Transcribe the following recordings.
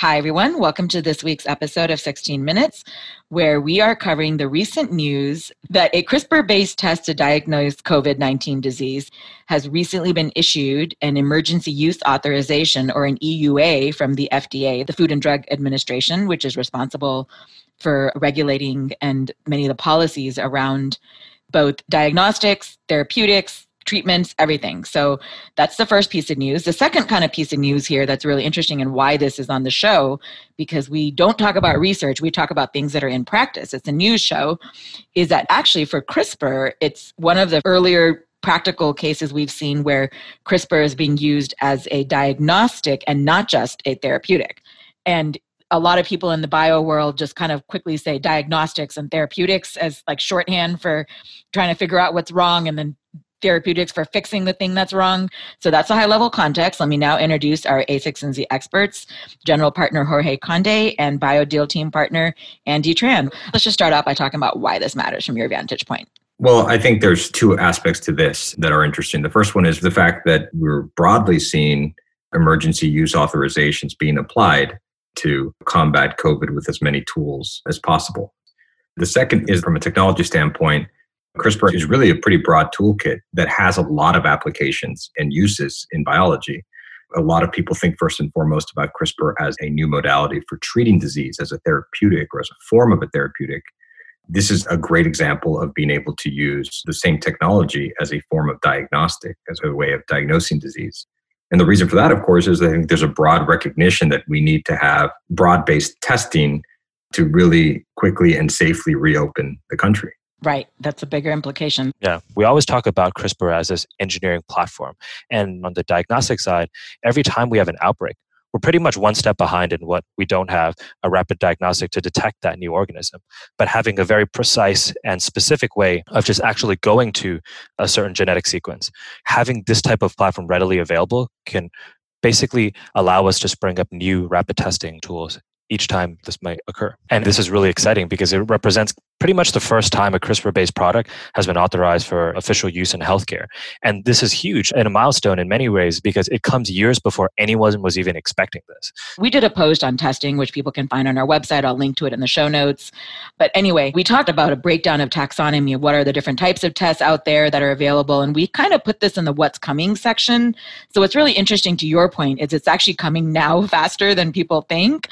Hi, everyone. Welcome to this week's episode of 16 Minutes, where we are covering the recent news that a CRISPR based test to diagnose COVID 19 disease has recently been issued an emergency use authorization or an EUA from the FDA, the Food and Drug Administration, which is responsible for regulating and many of the policies around both diagnostics, therapeutics, treatments, everything. So that's the first piece of news. The second kind of piece of news here that's really interesting and why this is on the show, because we don't talk about research, we talk about things that are in practice. It's a news show, is that actually for CRISPR, it's one of the earlier practical cases we've seen where CRISPR is being used as a diagnostic and not just a therapeutic. And a lot of people in the bio world just kind of quickly say diagnostics and therapeutics as like shorthand for trying to figure out what's wrong and then therapeutics for fixing the thing that's wrong. So that's a high level context. Let me now introduce our a16z experts, General Partner Jorge Conde and BioDeal team partner Andy Tran. Let's just start out by talking about why this matters from your vantage point. Well, I think there's two aspects to this that are interesting. The first one is the fact that we're broadly seeing emergency use authorizations being applied to combat COVID with as many tools as possible. The second is from a technology standpoint, CRISPR is really a pretty broad toolkit that has a lot of applications and uses in biology. A lot of people think first and foremost about CRISPR as a new modality for treating disease, as a therapeutic or as a form of a therapeutic. This is a great example of being able to use the same technology as a form of diagnostic, as a way of diagnosing disease. And the reason for that, of course, is I think there's a broad recognition that we need to have broad based testing to really quickly and safely reopen the country. Right. That's a bigger implication. Yeah. We always talk about CRISPR as this engineering platform. And on the diagnostic side, every time we have an outbreak, we're pretty much one step behind in what we don't have a rapid diagnostic to detect that new organism. But having a very precise and specific way of just actually going to a certain genetic sequence, having this type of platform readily available can basically allow us to spring up new rapid testing tools each time this might occur. And this is really exciting because it represents pretty much the first time a CRISPR based product has been authorized for official use in healthcare. And this is huge and a milestone in many ways because it comes years before anyone was even expecting this. We did a post on testing, which people can find on our website. I'll link to it in the show notes. But anyway, we talked about a breakdown of taxonomy of what are the different types of tests out there that are available. And we kind of put this in the what's coming section. So what's really interesting to your point is it's actually coming now faster than people think.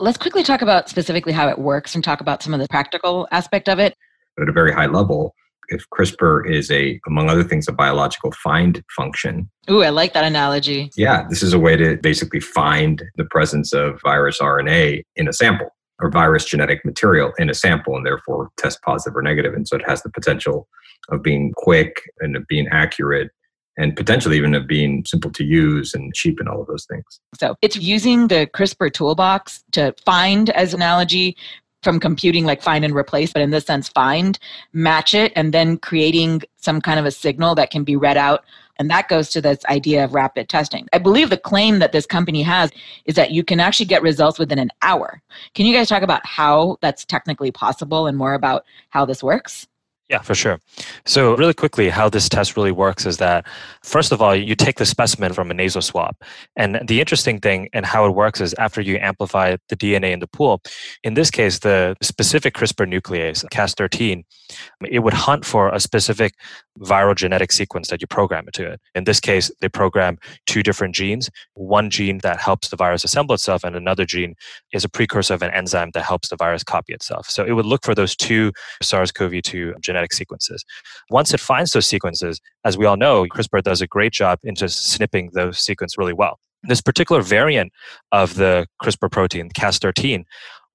Let's quickly talk about specifically how it works and talk about some of the practical aspect of it. At a very high level, if CRISPR is a, among other things, a biological find function. Ooh, I like that analogy. Yeah, this is a way to basically find the presence of virus RNA in a sample or virus genetic material in a sample and therefore test positive or negative. And so it has the potential of being quick and of being accurate and potentially even of being simple to use and cheap and all of those things. So it's using the CRISPR toolbox to find, as analogy, from computing like find and replace, but in this sense, find, match it, and then creating some kind of a signal that can be read out. And that goes to this idea of rapid testing. I believe the claim that this company has is that you can actually get results within an hour. Can you guys talk about how that's technically possible and more about how this works? Yeah, for sure. So, really quickly, how this test really works is that, first of all, you take the specimen from a nasal swab. And the interesting thing and how it works is after you amplify the DNA in the pool, in this case, the specific CRISPR nuclease, Cas13, it would hunt for a specific viral genetic sequence that you program it to it. In this case, they program two different genes one gene that helps the virus assemble itself, and another gene is a precursor of an enzyme that helps the virus copy itself. So, it would look for those two SARS CoV 2 genetic genetic sequences. Once it finds those sequences, as we all know, CRISPR does a great job in just snipping those sequences really well. This particular variant of the CRISPR protein, Cas13,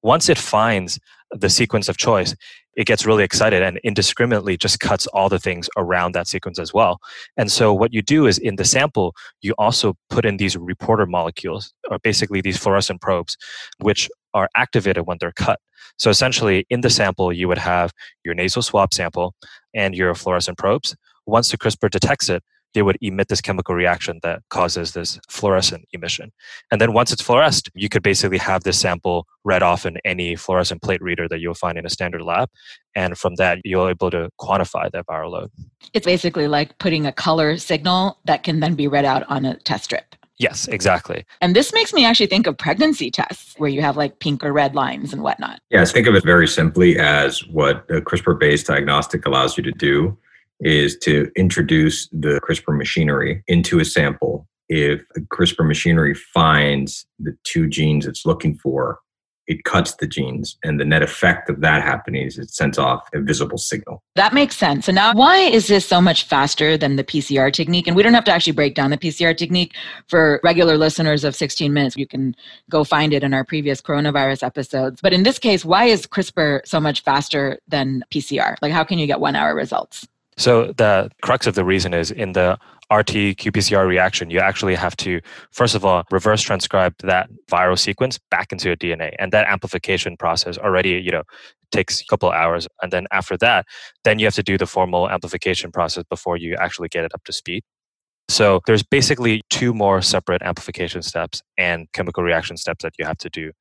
once it finds the sequence of choice, it gets really excited and indiscriminately just cuts all the things around that sequence as well. And so, what you do is in the sample, you also put in these reporter molecules, or basically these fluorescent probes, which are activated when they're cut. So, essentially, in the sample, you would have your nasal swab sample and your fluorescent probes. Once the CRISPR detects it, they would emit this chemical reaction that causes this fluorescent emission. And then once it's fluoresced, you could basically have this sample read off in any fluorescent plate reader that you'll find in a standard lab. And from that, you're able to quantify that viral load. It's basically like putting a color signal that can then be read out on a test strip. Yes, exactly. And this makes me actually think of pregnancy tests where you have like pink or red lines and whatnot. Yes, think of it very simply as what a CRISPR based diagnostic allows you to do is to introduce the CRISPR machinery into a sample. If the CRISPR machinery finds the two genes it's looking for, it cuts the genes. And the net effect of that happening is it sends off a visible signal. That makes sense. So now, why is this so much faster than the PCR technique? And we don't have to actually break down the PCR technique for regular listeners of 16 minutes. You can go find it in our previous coronavirus episodes. But in this case, why is CRISPR so much faster than PCR? Like, how can you get one hour results? So the crux of the reason is in the RT qPCR reaction, you actually have to, first of all, reverse transcribe that viral sequence back into your DNA. And that amplification process already, you know, takes a couple of hours. And then after that, then you have to do the formal amplification process before you actually get it up to speed. So there's basically two more separate amplification steps and chemical reaction steps that you have to do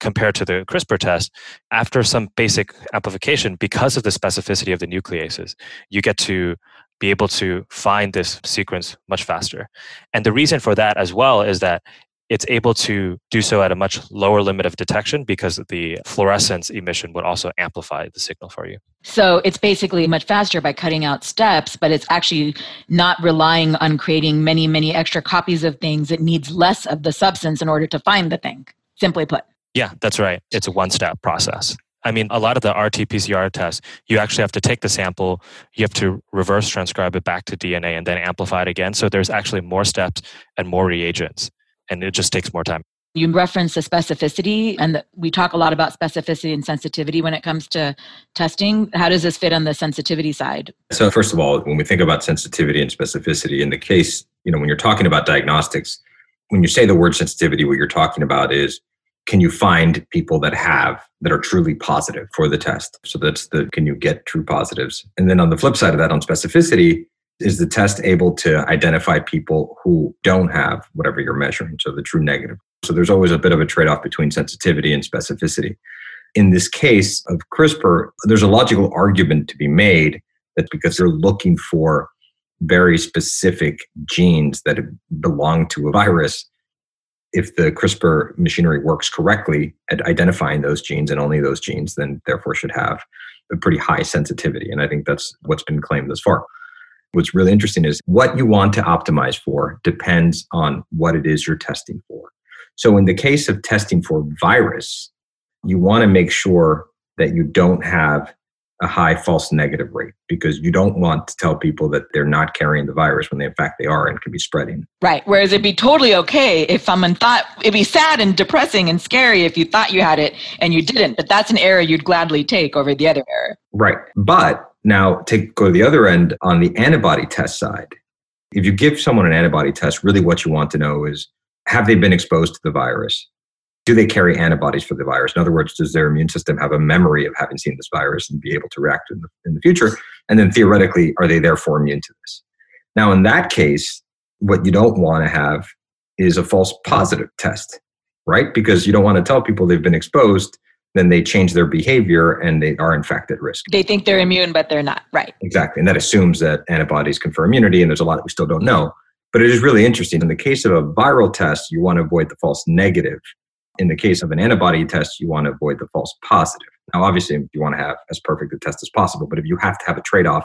compared to the CRISPR test, after some basic amplification, because of the specificity of the nucleases, you get to be able to find this sequence much faster. And the reason for that as well is that it's able to do so at a much lower limit of detection because the fluorescence emission would also amplify the signal for you. So it's basically much faster by cutting out steps, but it's actually not relying on creating many, many extra copies of things. It needs less of the substance in order to find the thing, simply put. Yeah, that's right. It's a one step process. I mean, a lot of the RT PCR tests, you actually have to take the sample, you have to reverse transcribe it back to DNA and then amplify it again. So there's actually more steps and more reagents, and it just takes more time. You reference the specificity, and the, we talk a lot about specificity and sensitivity when it comes to testing. How does this fit on the sensitivity side? So, first of all, when we think about sensitivity and specificity, in the case, you know, when you're talking about diagnostics, when you say the word sensitivity, what you're talking about is can you find people that have that are truly positive for the test? So that's the can you get true positives? And then on the flip side of that on specificity is the test able to identify people who don't have whatever you're measuring so the true negative? So there's always a bit of a trade-off between sensitivity and specificity. In this case of crispr there's a logical argument to be made that because they're looking for very specific genes that belong to a virus if the CRISPR machinery works correctly at identifying those genes and only those genes, then therefore should have a pretty high sensitivity. And I think that's what's been claimed thus far. What's really interesting is what you want to optimize for depends on what it is you're testing for. So, in the case of testing for virus, you want to make sure that you don't have a high false negative rate because you don't want to tell people that they're not carrying the virus when they in fact they are and can be spreading. Right. Whereas it'd be totally okay if someone thought it'd be sad and depressing and scary if you thought you had it and you didn't. But that's an error you'd gladly take over the other error. Right. But now take go to the other end on the antibody test side. If you give someone an antibody test, really what you want to know is have they been exposed to the virus? Do they carry antibodies for the virus? In other words, does their immune system have a memory of having seen this virus and be able to react in the, in the future? And then theoretically, are they therefore immune to this? Now, in that case, what you don't want to have is a false positive test, right? Because you don't want to tell people they've been exposed, then they change their behavior and they are in fact at risk. They think they're immune, but they're not, right? Exactly. And that assumes that antibodies confer immunity, and there's a lot that we still don't know. But it is really interesting. In the case of a viral test, you want to avoid the false negative in the case of an antibody test, you want to avoid the false positive. Now, obviously, you want to have as perfect a test as possible, but if you have to have a trade off,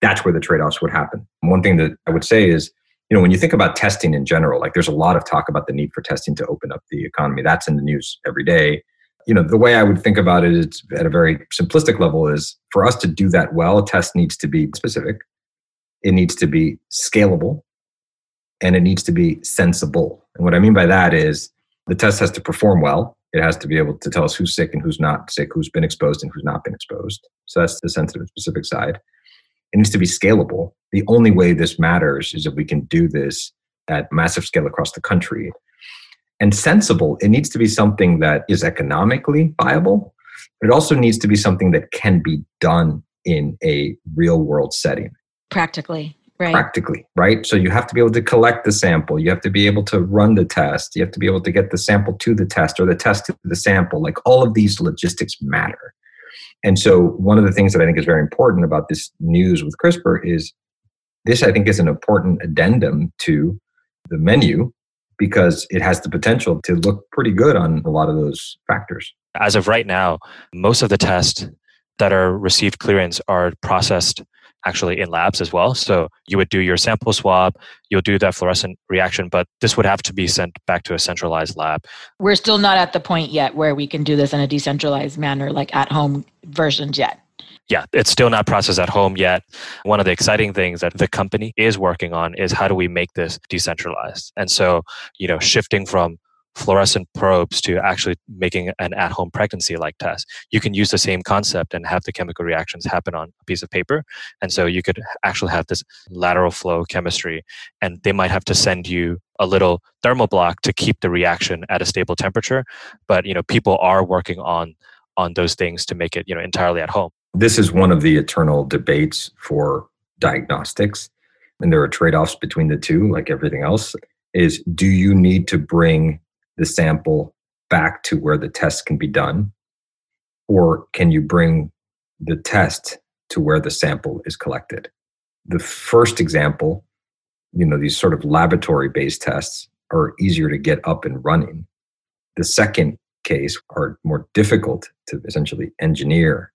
that's where the trade offs would happen. One thing that I would say is, you know, when you think about testing in general, like there's a lot of talk about the need for testing to open up the economy. That's in the news every day. You know, the way I would think about it is at a very simplistic level is for us to do that well, a test needs to be specific, it needs to be scalable, and it needs to be sensible. And what I mean by that is the test has to perform well. It has to be able to tell us who's sick and who's not sick, who's been exposed and who's not been exposed. So that's the sensitive specific side. It needs to be scalable. The only way this matters is if we can do this at massive scale across the country. And sensible, it needs to be something that is economically viable, but it also needs to be something that can be done in a real world setting. Practically right. practically, right? So you have to be able to collect the sample. You have to be able to run the test. You have to be able to get the sample to the test or the test to the sample. Like all of these logistics matter. And so one of the things that I think is very important about this news with CRISPR is this, I think, is an important addendum to the menu because it has the potential to look pretty good on a lot of those factors. As of right now, most of the tests that are received clearance are processed actually in labs as well. So you would do your sample swab, you'll do that fluorescent reaction, but this would have to be sent back to a centralized lab. We're still not at the point yet where we can do this in a decentralized manner, like at home versions yet. Yeah, it's still not processed at home yet. One of the exciting things that the company is working on is how do we make this decentralized? And so, you know, shifting from fluorescent probes to actually making an at home pregnancy like test. You can use the same concept and have the chemical reactions happen on a piece of paper. And so you could actually have this lateral flow chemistry, and they might have to send you a little thermal block to keep the reaction at a stable temperature. But you know, people are working on on those things to make it you know entirely at home. This is one of the eternal debates for diagnostics. And there are trade offs between the two, like everything else. Is do you need to bring the sample back to where the test can be done? Or can you bring the test to where the sample is collected? The first example, you know, these sort of laboratory based tests are easier to get up and running. The second case are more difficult to essentially engineer,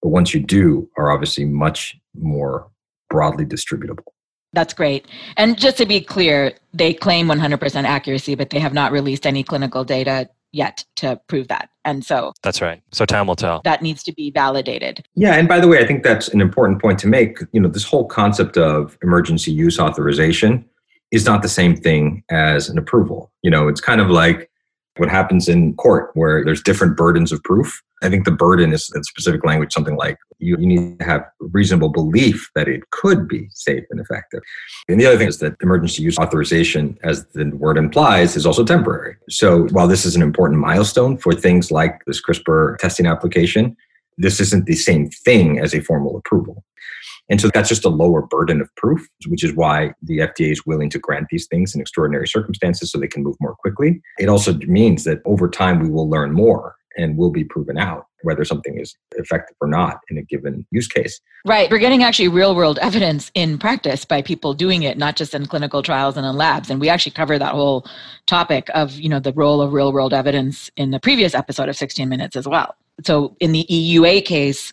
but once you do, are obviously much more broadly distributable. That's great. And just to be clear, they claim 100% accuracy, but they have not released any clinical data yet to prove that. And so That's right. So time will tell. That needs to be validated. Yeah, and by the way, I think that's an important point to make. You know, this whole concept of emergency use authorization is not the same thing as an approval. You know, it's kind of like what happens in court where there's different burdens of proof. I think the burden is in specific language, something like you, you need to have reasonable belief that it could be safe and effective. And the other thing is that emergency use authorization, as the word implies, is also temporary. So while this is an important milestone for things like this CRISPR testing application, this isn't the same thing as a formal approval. And so that's just a lower burden of proof, which is why the FDA is willing to grant these things in extraordinary circumstances so they can move more quickly. It also means that over time we will learn more and will be proven out whether something is effective or not in a given use case. Right. We're getting actually real world evidence in practice by people doing it, not just in clinical trials and in labs. And we actually cover that whole topic of, you know, the role of real world evidence in the previous episode of 16 Minutes as well. So in the EUA case,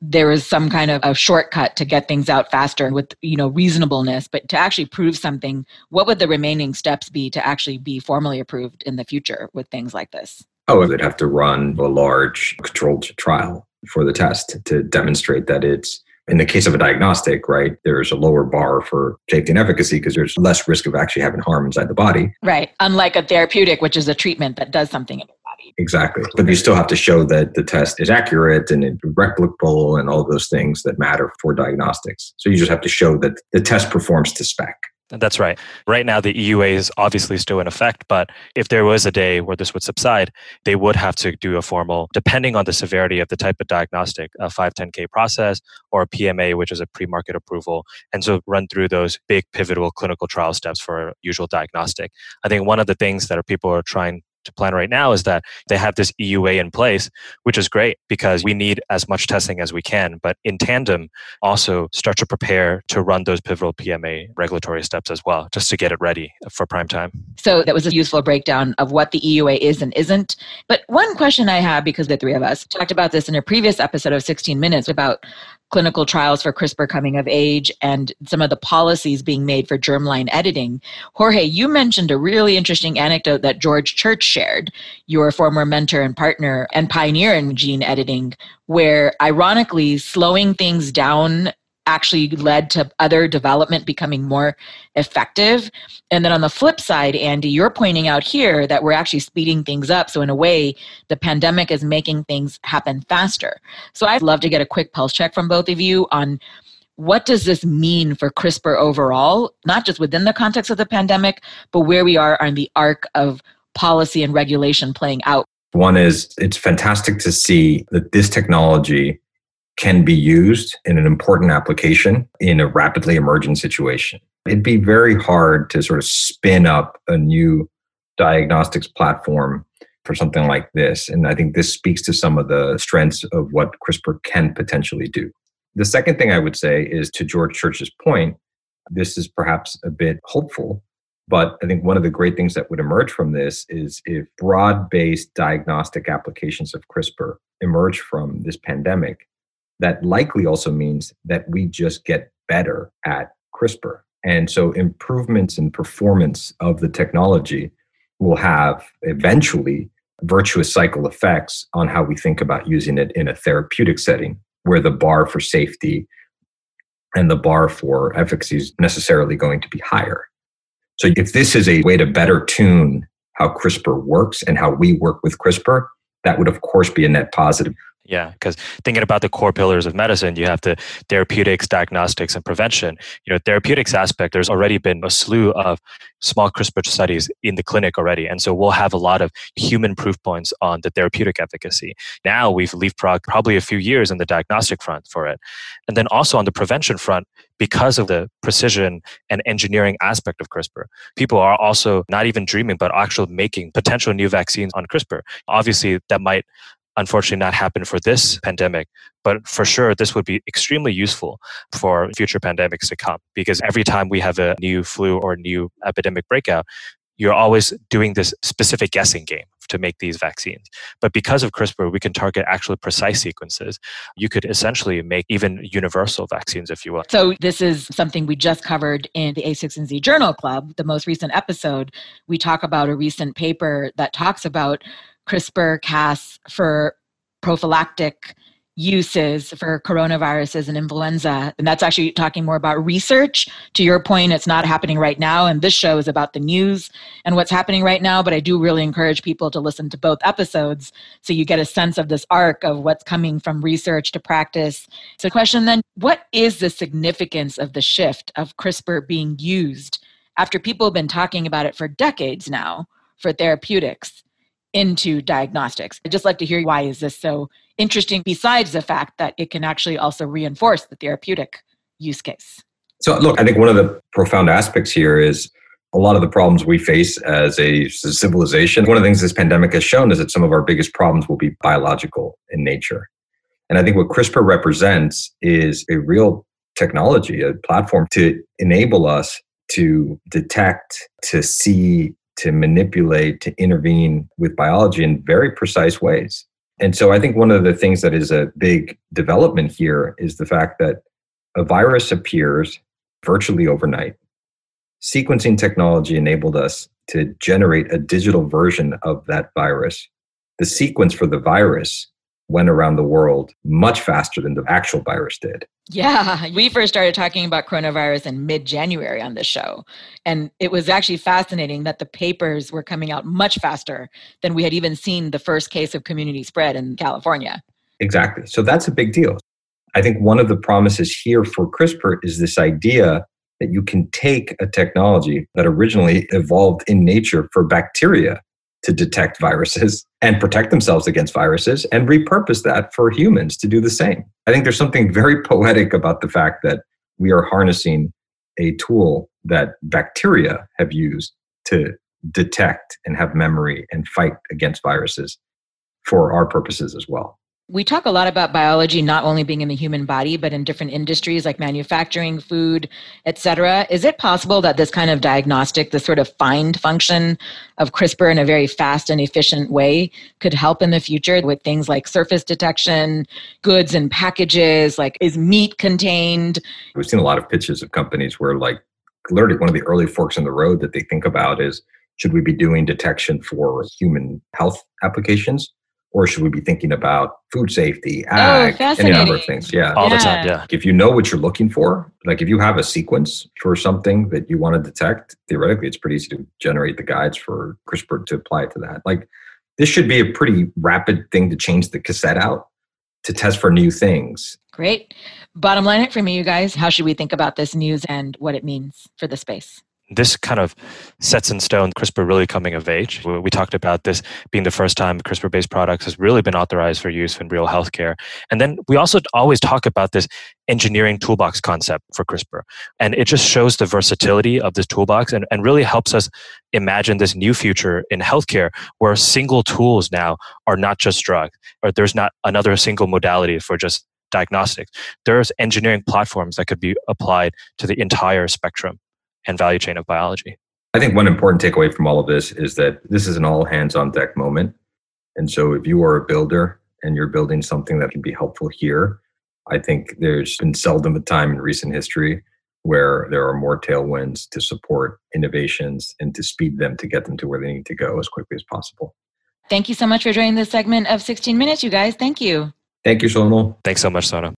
there is some kind of a shortcut to get things out faster with you know reasonableness but to actually prove something what would the remaining steps be to actually be formally approved in the future with things like this? Oh, they'd have to run a large controlled trial for the test to demonstrate that it's in the case of a diagnostic, right, there's a lower bar for safety and efficacy because there's less risk of actually having harm inside the body. Right. Unlike a therapeutic, which is a treatment that does something in your body. Exactly. But you still have to show that the test is accurate and replicable and all those things that matter for diagnostics. So you just have to show that the test performs to spec. That's right. Right now, the EUA is obviously still in effect, but if there was a day where this would subside, they would have to do a formal, depending on the severity of the type of diagnostic, a 510K process or a PMA, which is a pre market approval, and so run through those big pivotal clinical trial steps for a usual diagnostic. I think one of the things that people are trying to plan right now is that they have this EUA in place, which is great because we need as much testing as we can. But in tandem, also start to prepare to run those pivotal PMA regulatory steps as well, just to get it ready for prime time. So that was a useful breakdown of what the EUA is and isn't. But one question I have, because the three of us talked about this in a previous episode of 16 Minutes about clinical trials for CRISPR coming of age and some of the policies being made for germline editing. Jorge, you mentioned a really interesting anecdote that George Church shared, your former mentor and partner and pioneer in gene editing, where ironically slowing things down actually led to other development becoming more effective. And then on the flip side, Andy, you're pointing out here that we're actually speeding things up. So, in a way, the pandemic is making things happen faster. So, I'd love to get a quick pulse check from both of you on what does this mean for CRISPR overall, not just within the context of the pandemic, but where we are on the arc of policy and regulation playing out. One is it's fantastic to see that this technology can be used in an important application in a rapidly emerging situation. It'd be very hard to sort of spin up a new diagnostics platform for something like this. And I think this speaks to some of the strengths of what CRISPR can potentially do. The second thing I would say is to George Church's point, this is perhaps a bit hopeful But I think one of the great things that would emerge from this is if broad based diagnostic applications of CRISPR emerge from this pandemic, that likely also means that we just get better at CRISPR. And so improvements in performance of the technology will have eventually virtuous cycle effects on how we think about using it in a therapeutic setting where the bar for safety and the bar for efficacy is necessarily going to be higher. So if this is a way to better tune how CRISPR works and how we work with CRISPR, that would of course be a net positive. Yeah, because thinking about the core pillars of medicine, you have the therapeutics, diagnostics, and prevention. You know, therapeutics aspect, there's already been a slew of small CRISPR studies in the clinic already. And so we'll have a lot of human proof points on the therapeutic efficacy. Now we've leapfrogged probably a few years in the diagnostic front for it. And then also on the prevention front, because of the precision and engineering aspect of CRISPR, people are also not even dreaming, but actually making potential new vaccines on CRISPR. Obviously, that might unfortunately not happen for this pandemic but for sure this would be extremely useful for future pandemics to come because every time we have a new flu or new epidemic breakout you're always doing this specific guessing game to make these vaccines. But because of CRISPR, we can target actually precise sequences. You could essentially make even universal vaccines, if you will. So, this is something we just covered in the a16z Journal Club, the most recent episode. We talk about a recent paper that talks about CRISPR Cas for prophylactic uses for coronaviruses and influenza. And that's actually talking more about research. To your point, it's not happening right now. And this show is about the news and what's happening right now. But I do really encourage people to listen to both episodes so you get a sense of this arc of what's coming from research to practice. So, question then what is the significance of the shift of CRISPR being used after people have been talking about it for decades now for therapeutics? Into diagnostics. I'd just like to hear why is this so interesting besides the fact that it can actually also reinforce the therapeutic use case. So look, I think one of the profound aspects here is a lot of the problems we face as a civilization. One of the things this pandemic has shown is that some of our biggest problems will be biological in nature. And I think what CRISPR represents is a real technology, a platform to enable us to detect, to see to manipulate, to intervene with biology in very precise ways. And so I think one of the things that is a big development here is the fact that a virus appears virtually overnight. Sequencing technology enabled us to generate a digital version of that virus. The sequence for the virus went around the world much faster than the actual virus did. Yeah, we first started talking about coronavirus in mid January on this show. And it was actually fascinating that the papers were coming out much faster than we had even seen the first case of community spread in California. Exactly. So that's a big deal. I think one of the promises here for CRISPR is this idea that you can take a technology that originally evolved in nature for bacteria to detect viruses and protect themselves against viruses and repurpose that for humans to do the same. I think there's something very poetic about the fact that we are harnessing a tool that bacteria have used to detect and have memory and fight against viruses for our purposes as well we talk a lot about biology not only being in the human body but in different industries like manufacturing food etc is it possible that this kind of diagnostic this sort of find function of crispr in a very fast and efficient way could help in the future with things like surface detection goods and packages like is meat contained? We've seen a lot of pitches of companies where like literally one of the early forks in the road that they think about is should we be doing detection for human health applications or should we be thinking about food safety, oh, ag, oh, any number of things? Yeah, all yeah. the time. Yeah. If you know what you're looking for, like if you have a sequence for something that you want to detect, theoretically, it's pretty easy to generate the guides for CRISPR to apply to that. Like this should be a pretty rapid thing to change the cassette out to test for new things. Great. Bottom line it for me, you guys, how should we think about this news and what it means for the space? This kind of sets in stone CRISPR really coming of age. We talked about this being the first time CRISPR based products has really been authorized for use in real healthcare. And then we also always talk about this engineering toolbox concept for CRISPR. And it just shows the versatility of this toolbox and, and really helps us imagine this new future in healthcare where single tools now are not just drugs, or there's not another single modality for just diagnostics. There's engineering platforms that could be applied to the entire spectrum and value chain of biology. I think one important takeaway from all of this is that this is an all hands on deck moment. And so if you are a builder and you're building something that can be helpful here, I think there's been seldom a time in recent history where there are more tailwinds to support innovations and to speed them to get them to where they need to go as quickly as possible. Thank you so much for joining this segment of 16 Minutes, you guys. Thank you. Thank you, Sonal. Thanks so much, Sona.